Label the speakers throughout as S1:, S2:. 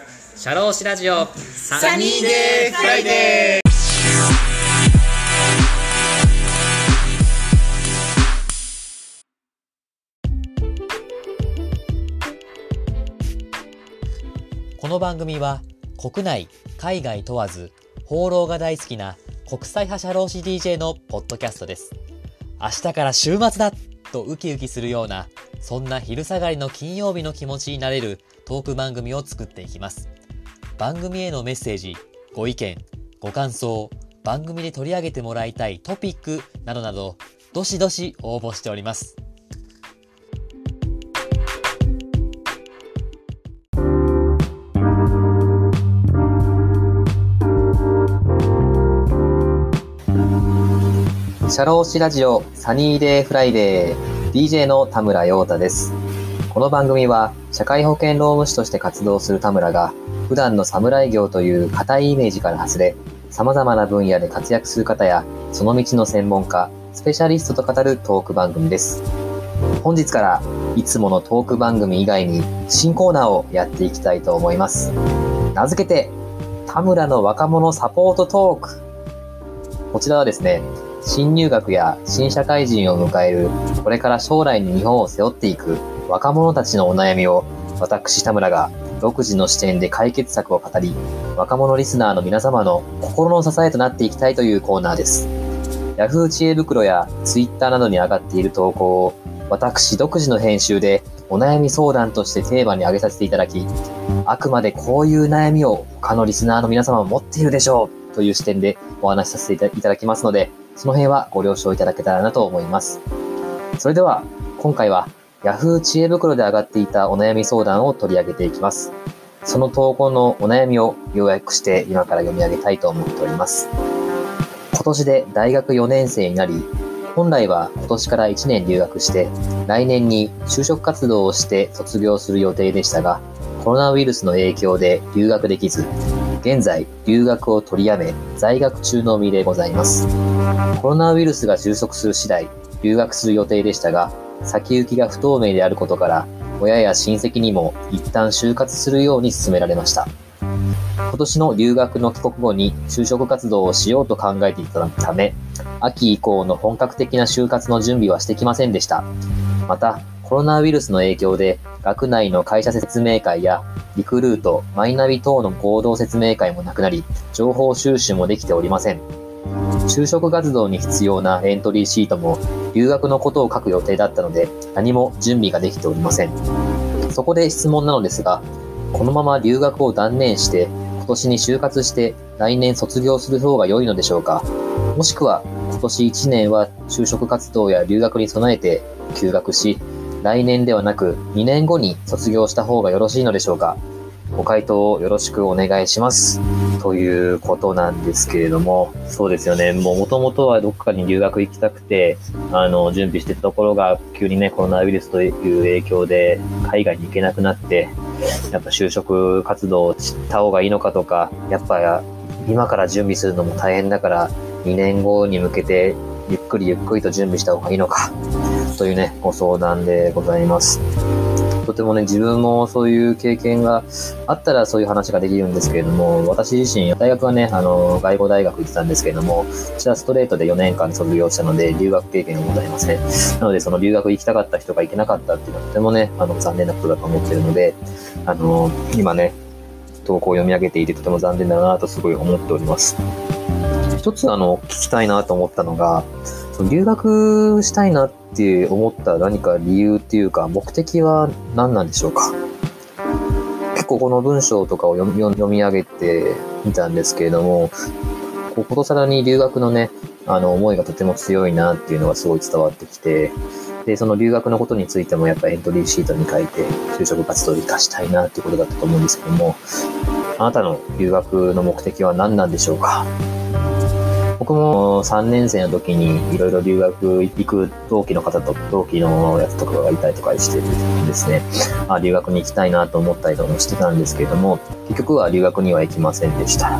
S1: シャローシラジオ。
S2: サニーデーフライデー。
S1: この番組は国内、海外問わず放浪が大好きな国際派社労士 DJ のポッドキャストです。明日から週末だ。とウキウキするようなそんな昼下がりの金曜日の気持ちになれるトーク番組を作っていきます。番組へのメッセージ、ご意見、ご感想、番組で取り上げてもらいたいトピックなどなど、どしどし応募しております。
S3: シャローシラジオサニーデーフライデー DJ の田村陽太です。この番組は社会保険労務士として活動する田村が普段の侍業という固いイメージから外れ様々な分野で活躍する方やその道の専門家、スペシャリストと語るトーク番組です。本日からいつものトーク番組以外に新コーナーをやっていきたいと思います。名付けて田村の若者サポートトークこちらはですね、新入学や新社会人を迎える、これから将来に日本を背負っていく若者たちのお悩みを、私田村が独自の視点で解決策を語り、若者リスナーの皆様の心の支えとなっていきたいというコーナーです。Yahoo 知恵袋や Twitter などに上がっている投稿を、私独自の編集でお悩み相談としてテーマに挙げさせていただき、あくまでこういう悩みを他のリスナーの皆様も持っているでしょうという視点でお話しさせていただきますので、その辺はご了承いただけたらなと思います。それでは、今回は Yahoo 知恵袋で上がっていたお悩み相談を取り上げていきます。その投稿のお悩みを要約して今から読み上げたいと思っております。今年で大学4年生になり、本来は今年から1年留学して、来年に就職活動をして卒業する予定でしたが、コロナウイルスの影響で留学できず、現在留学を取りやめ、在学中の身でございます。コロナウイルスが収束する次第、留学する予定でしたが、先行きが不透明であることから、親や親戚にも一旦就活するように勧められました。今年の留学の帰国後に就職活動をしようと考えていたため、秋以降の本格的な就活の準備はしてきませんでした。また、コロナウイルスの影響で、学内の会社説明会やリクルート、マイナビ等の合同説明会もなくなり、情報収集もできておりません。就職活動に必要なエントリーシートも留学のことを書く予定だったので何も準備ができておりません。そこで質問なのですが、このまま留学を断念して今年に就活して来年卒業する方が良いのでしょうか？もしくは今年1年は就職活動や留学に備えて休学し来年ではなく2年後に卒業した方がよろしいのでしょうかご回答をよろしくお願いします。ということなんですけれども、そうですよね。もう元々はどっかに留学行きたくて、あの、準備してたところが、急にね、コロナウイルスという影響で、海外に行けなくなって、やっぱ就職活動をした方がいいのかとか、やっぱ今から準備するのも大変だから、2年後に向けて、ゆっくりゆっくりと準備した方がいいのか、というね、ご相談でございます。とてもね、自分もそういう経験があったらそういう話ができるんですけれども、私自身、大学はね、あの、外語大学行ってたんですけれども、こちらストレートで4年間卒業したので、留学経験がございません。なので、その留学行きたかった人が行けなかったっていうのはとてもね、あの、残念なことだと思ってるので、あの、今ね、投稿を読み上げていてとても残念だなとすごい思っております。一つ、あの、聞きたいなと思ったのが、その留学したいなって思った何か理由っていうか、目的は何なんでしょうか？結構この文章とかを読み読み上げてみたんですけれども、こことさらに留学のね、あの思いがとても強いなっていうのがすごい伝わってきて、で、その留学のことについてもやっぱエントリーシートに書いて、就職活動を活かしたいなっていうことだったと思うんですけども、あなたの留学の目的は何なんでしょうか？僕も3年生の時にいろいろ留学行く同期の方と同期のやつとかがいたりとかしてですね、あ、留学に行きたいなと思ったりとかもしてたんですけれども、結局は留学には行きませんでした。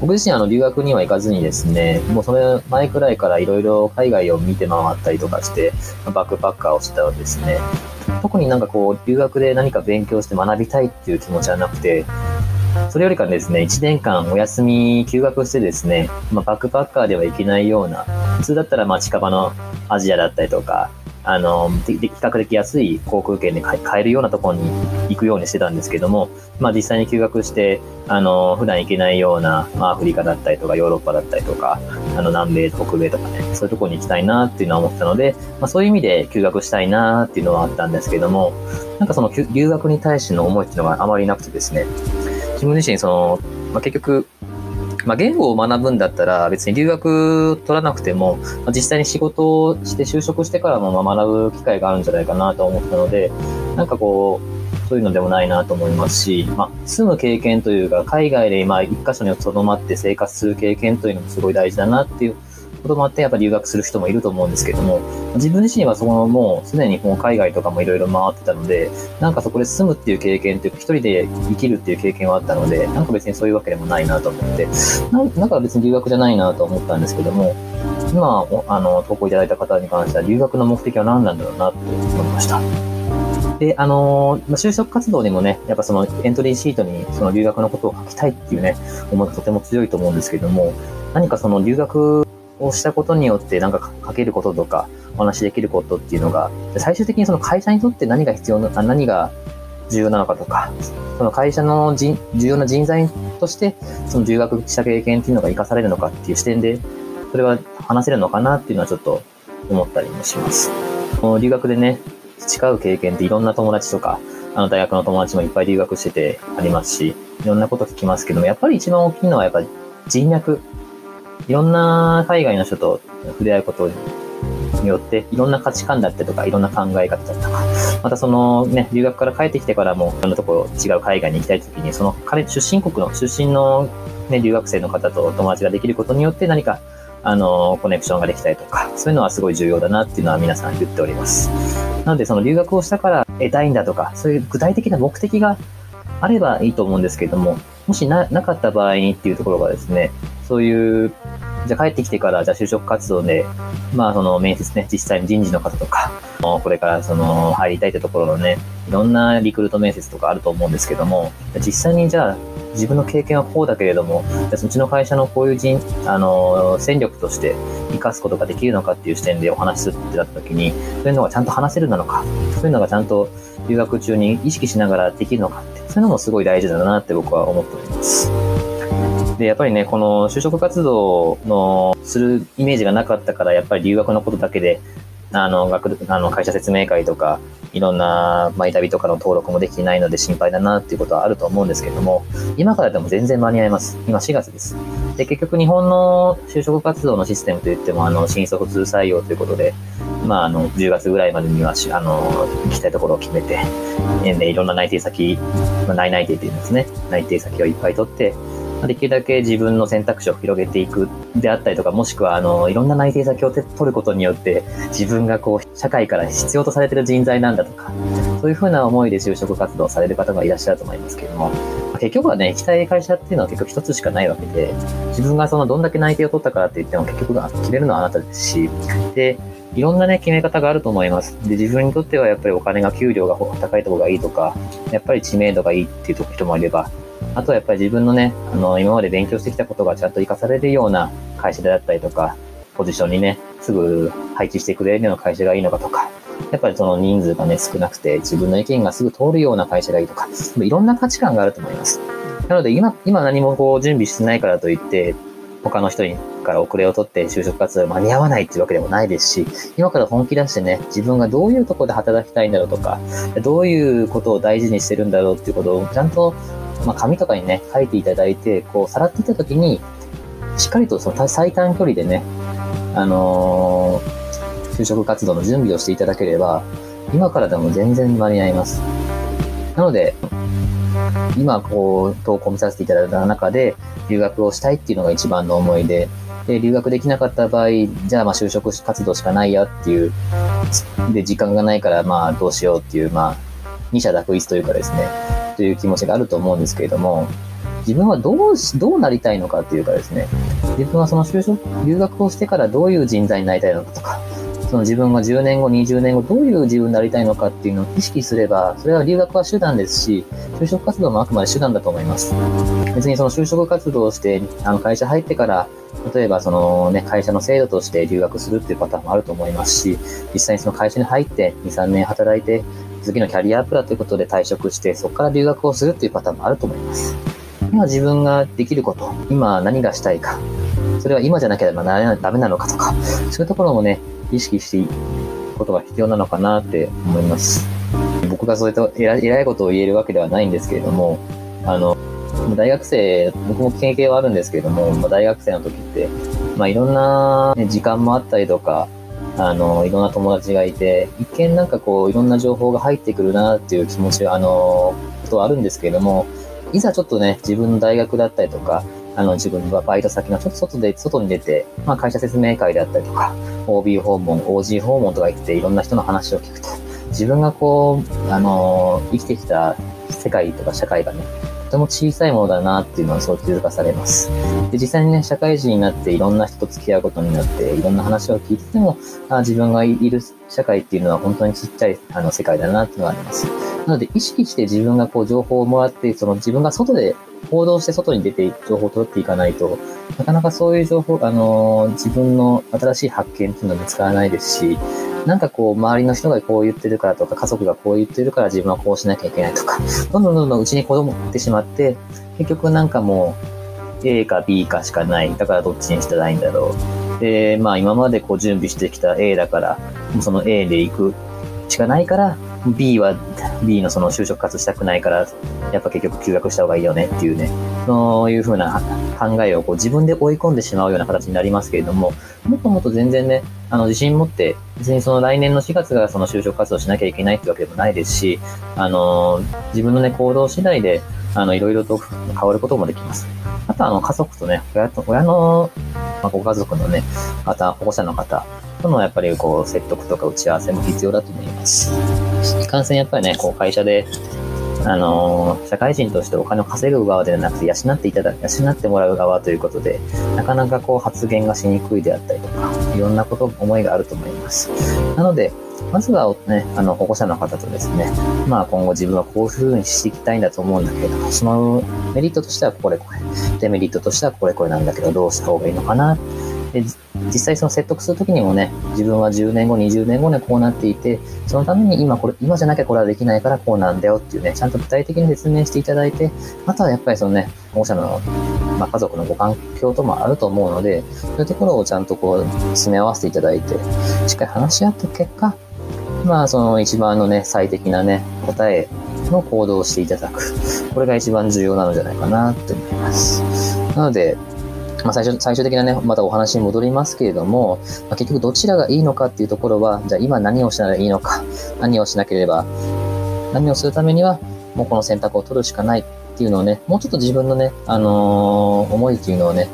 S3: 僕自身あの留学には行かずにですね、もうそれ前くらいからいろいろ海外を見て回ったりとかして、バックパッカーをしてたんですね。特になんかこう、留学で何か勉強して学びたいっていう気持ちはなくて、それよりかですね、1年間お休み休学してですね、まあ、バックパッカーでは行けないような、普通だったらまあ近場のアジアだったりとか、あの、比較的安い航空券で買えるようなところに行くようにしてたんですけども、まあ実際に休学して、あの、普段行けないような、まあアフリカだったりとかヨーロッパだったりとか、あの南米、北米とかね、そういうところに行きたいなっていうのは思ったので、まあそういう意味で休学したいなっていうのはあったんですけども、なんかその留学に対しての思いっていうのがあまりなくてですね、自分自身その、まあ結局、まあ、言語を学ぶんだったら別に留学取らなくても、まあ、実際に仕事をして就職してからもまあ学ぶ機会があるんじゃないかなと思ったので、なんかこう、そういうのでもないなと思いますし、まあ、住む経験というか、海外で今一箇所にとどまって生活する経験というのもすごい大事だなっていうこともあって、やっぱ留学する人もいると思うんですけども、自分自身はそのもうすでにもう海外とかもいろいろ回ってたので、なんかそこで住むっていう経験っていうか、一人で生きるっていう経験はあったので、なんか別にそういうわけでもないなと思って、なんか別に留学じゃないなと思ったんですけども、今、あの、投稿いただいた方に関しては、留学の目的は何なんだろうなと思いました。で、あのー、就職活動にもね、やっぱそのエントリーシートにその留学のことを書きたいっていうね、思いがとても強いと思うんですけども、何かその留学をしたことによってなんか書けることとかお話しできることっていうのが、最終的にその会社にとって何が必要な、何が重要なのかとか、その会社の重要な人材として、その留学した経験っていうのが活かされるのかっていう視点で、それは話せるのかなっていうのはちょっと思ったりもします。この留学でね、培う経験っていろんな友達とか、あの大学の友達もいっぱい留学しててありますし、いろんなこと聞きますけども、やっぱり一番大きいのはやっぱ人脈いろんな海外の人と触れ合うことによって、いろんな価値観だったりとか、いろんな考え方だったりとか、またそのね、留学から帰ってきてからも、いろんなところ、違う海外に行きたいときに、その彼、出身国の、出身のね、留学生の方と友達ができることによって何か、あの、コネクションができたりとか、そういうのはすごい重要だなっていうのは皆さん言っております。なので、その留学をしたから得たいんだとか、そういう具体的な目的があればいいと思うんですけれども、もしな、なかった場合にっていうところがですね、そういう、じゃあ帰ってきてから、じゃあ就職活動で、まあその面接ね、実際に人事の方とか、これからその入りたいってところのね、いろんなリクルート面接とかあると思うんですけども、実際にじゃあ自分の経験はこうだけれども、じゃあうちの会社のこういう人、あの、戦力として活かすことができるのかっていう視点でお話しするってなった時に、そういうのがちゃんと話せるなのか、そういうのがちゃんと留学中に意識しながらできるのかって、そういうのもすごい大事だなって僕は思っております。で、やっぱりね、この就職活動のするイメージがなかったから、やっぱり留学のことだけで、あの、学、あの、会社説明会とか、いろんな、マイ旅とかの登録もできてないので心配だなっていうことはあると思うんですけども、今からでも全然間に合います。今4月です。で、結局日本の就職活動のシステムといっても、あの、新卒通採用ということで、まあ、あの、10月ぐらいまでには、あの、行きたいところを決めて、で、いろんな内定先、まあ、内内定っていうんですね。内定先をいっぱい取って、できるだけ自分の選択肢を広げていくであったりとか、もしくは、あの、いろんな内定先を取ることによって、自分がこう、社会から必要とされてる人材なんだとか、そういうふうな思いで就職活動される方がいらっしゃると思いますけれども、結局はね、行きたい会社っていうのは結局一つしかないわけで、自分がそのどんだけ内定を取ったからって言っても結局決めるのはあなたですし、で、いろんなね、決め方があると思います。で、自分にとってはやっぱりお金が給料が高いところがいいとか、やっぱり知名度がいいっていう人もいれば、あとはやっぱり自分のね、あの、今まで勉強してきたことがちゃんと活かされるような会社であったりとか、ポジションにね、すぐ配置してくれるような会社がいいのかとか、やっぱりその人数がね、少なくて自分の意見がすぐ通るような会社がいいとか、いろんな価値観があると思います。なので今、今何もこう準備してないからといって、他の人にから遅れを取って就職活動間に合わないっていうわけでもないですし、今から本気出してね、自分がどういうとこで働きたいんだろうとか、どういうことを大事にしてるんだろうっていうことをちゃんとまあ、紙とかにね、書いていただいて、こう、さらっていったときに、しっかりとその最短距離でね、あのー、就職活動の準備をしていただければ、今からでも全然間に合います。なので、今、こう、投稿見させていただいた中で、留学をしたいっていうのが一番の思いで、で、留学できなかった場合、じゃあまあ就職活動しかないやっていう、で、時間がないからまあどうしようっていう、まあ、二者択一というかですね、という気持ちがあると思うんですけれど。も、自分はどうし、どうなりたいのかっていうかですね、自分はその就職、留学をしてからどういう人材になりたいのかとか、その自分が10年後、20年後、どういう自分になりたいのかっていうのを意識すれば、それは留学は手段ですし、就職活動もあくまで手段だと思います。別にその就職活動をして、あの会社入ってから、例えばそのね、会社の制度として留学するっていうパターンもあると思いますし、実際にその会社に入って2、3年働いて、次のキャリアアップだということで退職して、そこから留学をするっていうパターンもあると思います。今自分ができること、今何がしたいか、それは今じゃなければダメなのかとか、そういうところもね、意識していくことが必要なのかなって思います。僕がそういった偉いことを言えるわけではないんですけれども、あの、大学生、僕も経験はあるんですけれども、ま大学生の時って、まあ、いろんな、ね、時間もあったりとか、あの、いろんな友達がいて、一見なんかこう、いろんな情報が入ってくるなっていう気持ちは、あの、ことはあるんですけれども、いざちょっとね、自分の大学だったりとか、あの、自分はバイト先のちょっと外で、外に出て、まあ会社説明会であったりとか、OB 訪問、OG 訪問とか行っていろんな人の話を聞くと、自分がこう、あの、生きてきた世界とか社会がね、とても小さいものだなっていうのはそう気づかされます。で、実際にね、社会人になっていろんな人と付き合うことになって、いろんな話を聞いてても、あ自分がいる社会っていうのは本当にちっちゃいあの世界だなっていうのがあります。なので、意識して自分がこう情報をもらって、その自分が外で行動して外に出て情報を取っていかないと、なかなかそういう情報、あの、自分の新しい発見っていうのは見つからないですし、なんかこう、周りの人がこう言ってるからとか、家族がこう言ってるから自分はこうしなきゃいけないとか、どんどんどんどんうちに子供ってしまって、結局なんかもう、A か B かしかない。だからどっちにしたらいいんだろう。で、まあ今までこう準備してきた A だから、その A で行くしかないから、B は B のその就職活したくないから、やっぱ結局休学した方がいいよねっていうね、そういうふうな考えをこう自分で追い込んでしまうような形になりますけれども、もっともっと全然ね、あの自信持って、別にその来年の4月がその就職活動しなきゃいけないってわけでもないですし、あの、自分のね、行動次第で、あの、いろいろと変わることもできます。あとあの、家族とね、親と、親の、まあ、ご家族のね、方、保護者の方とのやっぱりこう、説得とか打ち合わせも必要だと思います。いかんせんやっぱりね、こう、会社で、あの社会人としてお金を稼ぐ側ではなくて、養っていただ、養ってもらう側ということで、なかなかこう発言がしにくいであったりとか、いろんなこと、思いがあると思います。なので、まずはね、あの、保護者の方とですね、まあ今後自分はこういう風にしていきたいんだと思うんだけれども、そのメリットとしてはこれこれ、デメリットとしてはこれこれなんだけど、どうした方がいいのかな。で実際その説得するときにもね、自分は10年後、20年後ね、こうなっていて、そのために今これ、今じゃなきゃこれはできないからこうなんだよっていうね、ちゃんと具体的に説明していただいて、あとはやっぱりそのね、保護者の、まあ、家族のご環境ともあると思うので、そういうところをちゃんとこう、詰め合わせていただいて、しっかり話し合った結果、まあ、その一番のね、最適なね、答えの行動をしていただく。これが一番重要なのじゃないかなと思います。なので、まあ、最初最終的なね、またお話に戻りますけれども、まあ、結局どちらがいいのかっていうところは、じゃあ今何をしたらいいのか、何をしなければ、何をするためには、もうこの選択を取るしかないっていうのをね、もうちょっと自分のね、あのー、思いっていうのをね、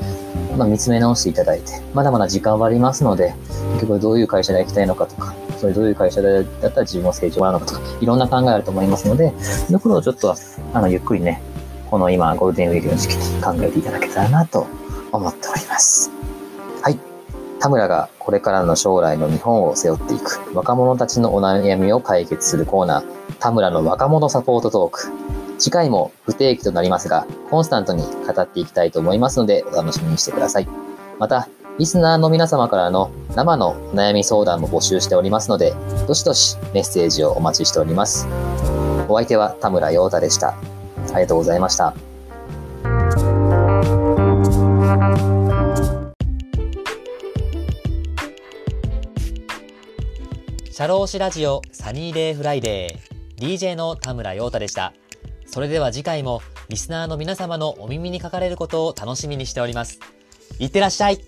S3: まあ、見つめ直していただいて、まだまだ時間はありますので、結局どういう会社で行きたいのかとか、それどういう会社だったら自分を成長もらうのかとか、いろんな考えあると思いますので、そういうところをちょっと、あの、ゆっくりね、この今、ゴールデンウィークの時期に考えていただけたらなと思っております。はい。田村がこれからの将来の日本を背負っていく若者たちのお悩みを解決するコーナー、田村の若者サポートトーク。次回も不定期となりますが、コンスタントに語っていきたいと思いますので、お楽しみにしてください。また、リスナーの皆様からの生のお悩み相談も募集しておりますので、どしどしメッセージをお待ちしております。お相手は田村陽太でした。ありがとうございました。
S1: シャローシラジオサニーデイフライデー DJ の田村陽太でした。それでは次回もリスナーの皆様のお耳にかかれることを楽しみにしております。いってらっしゃい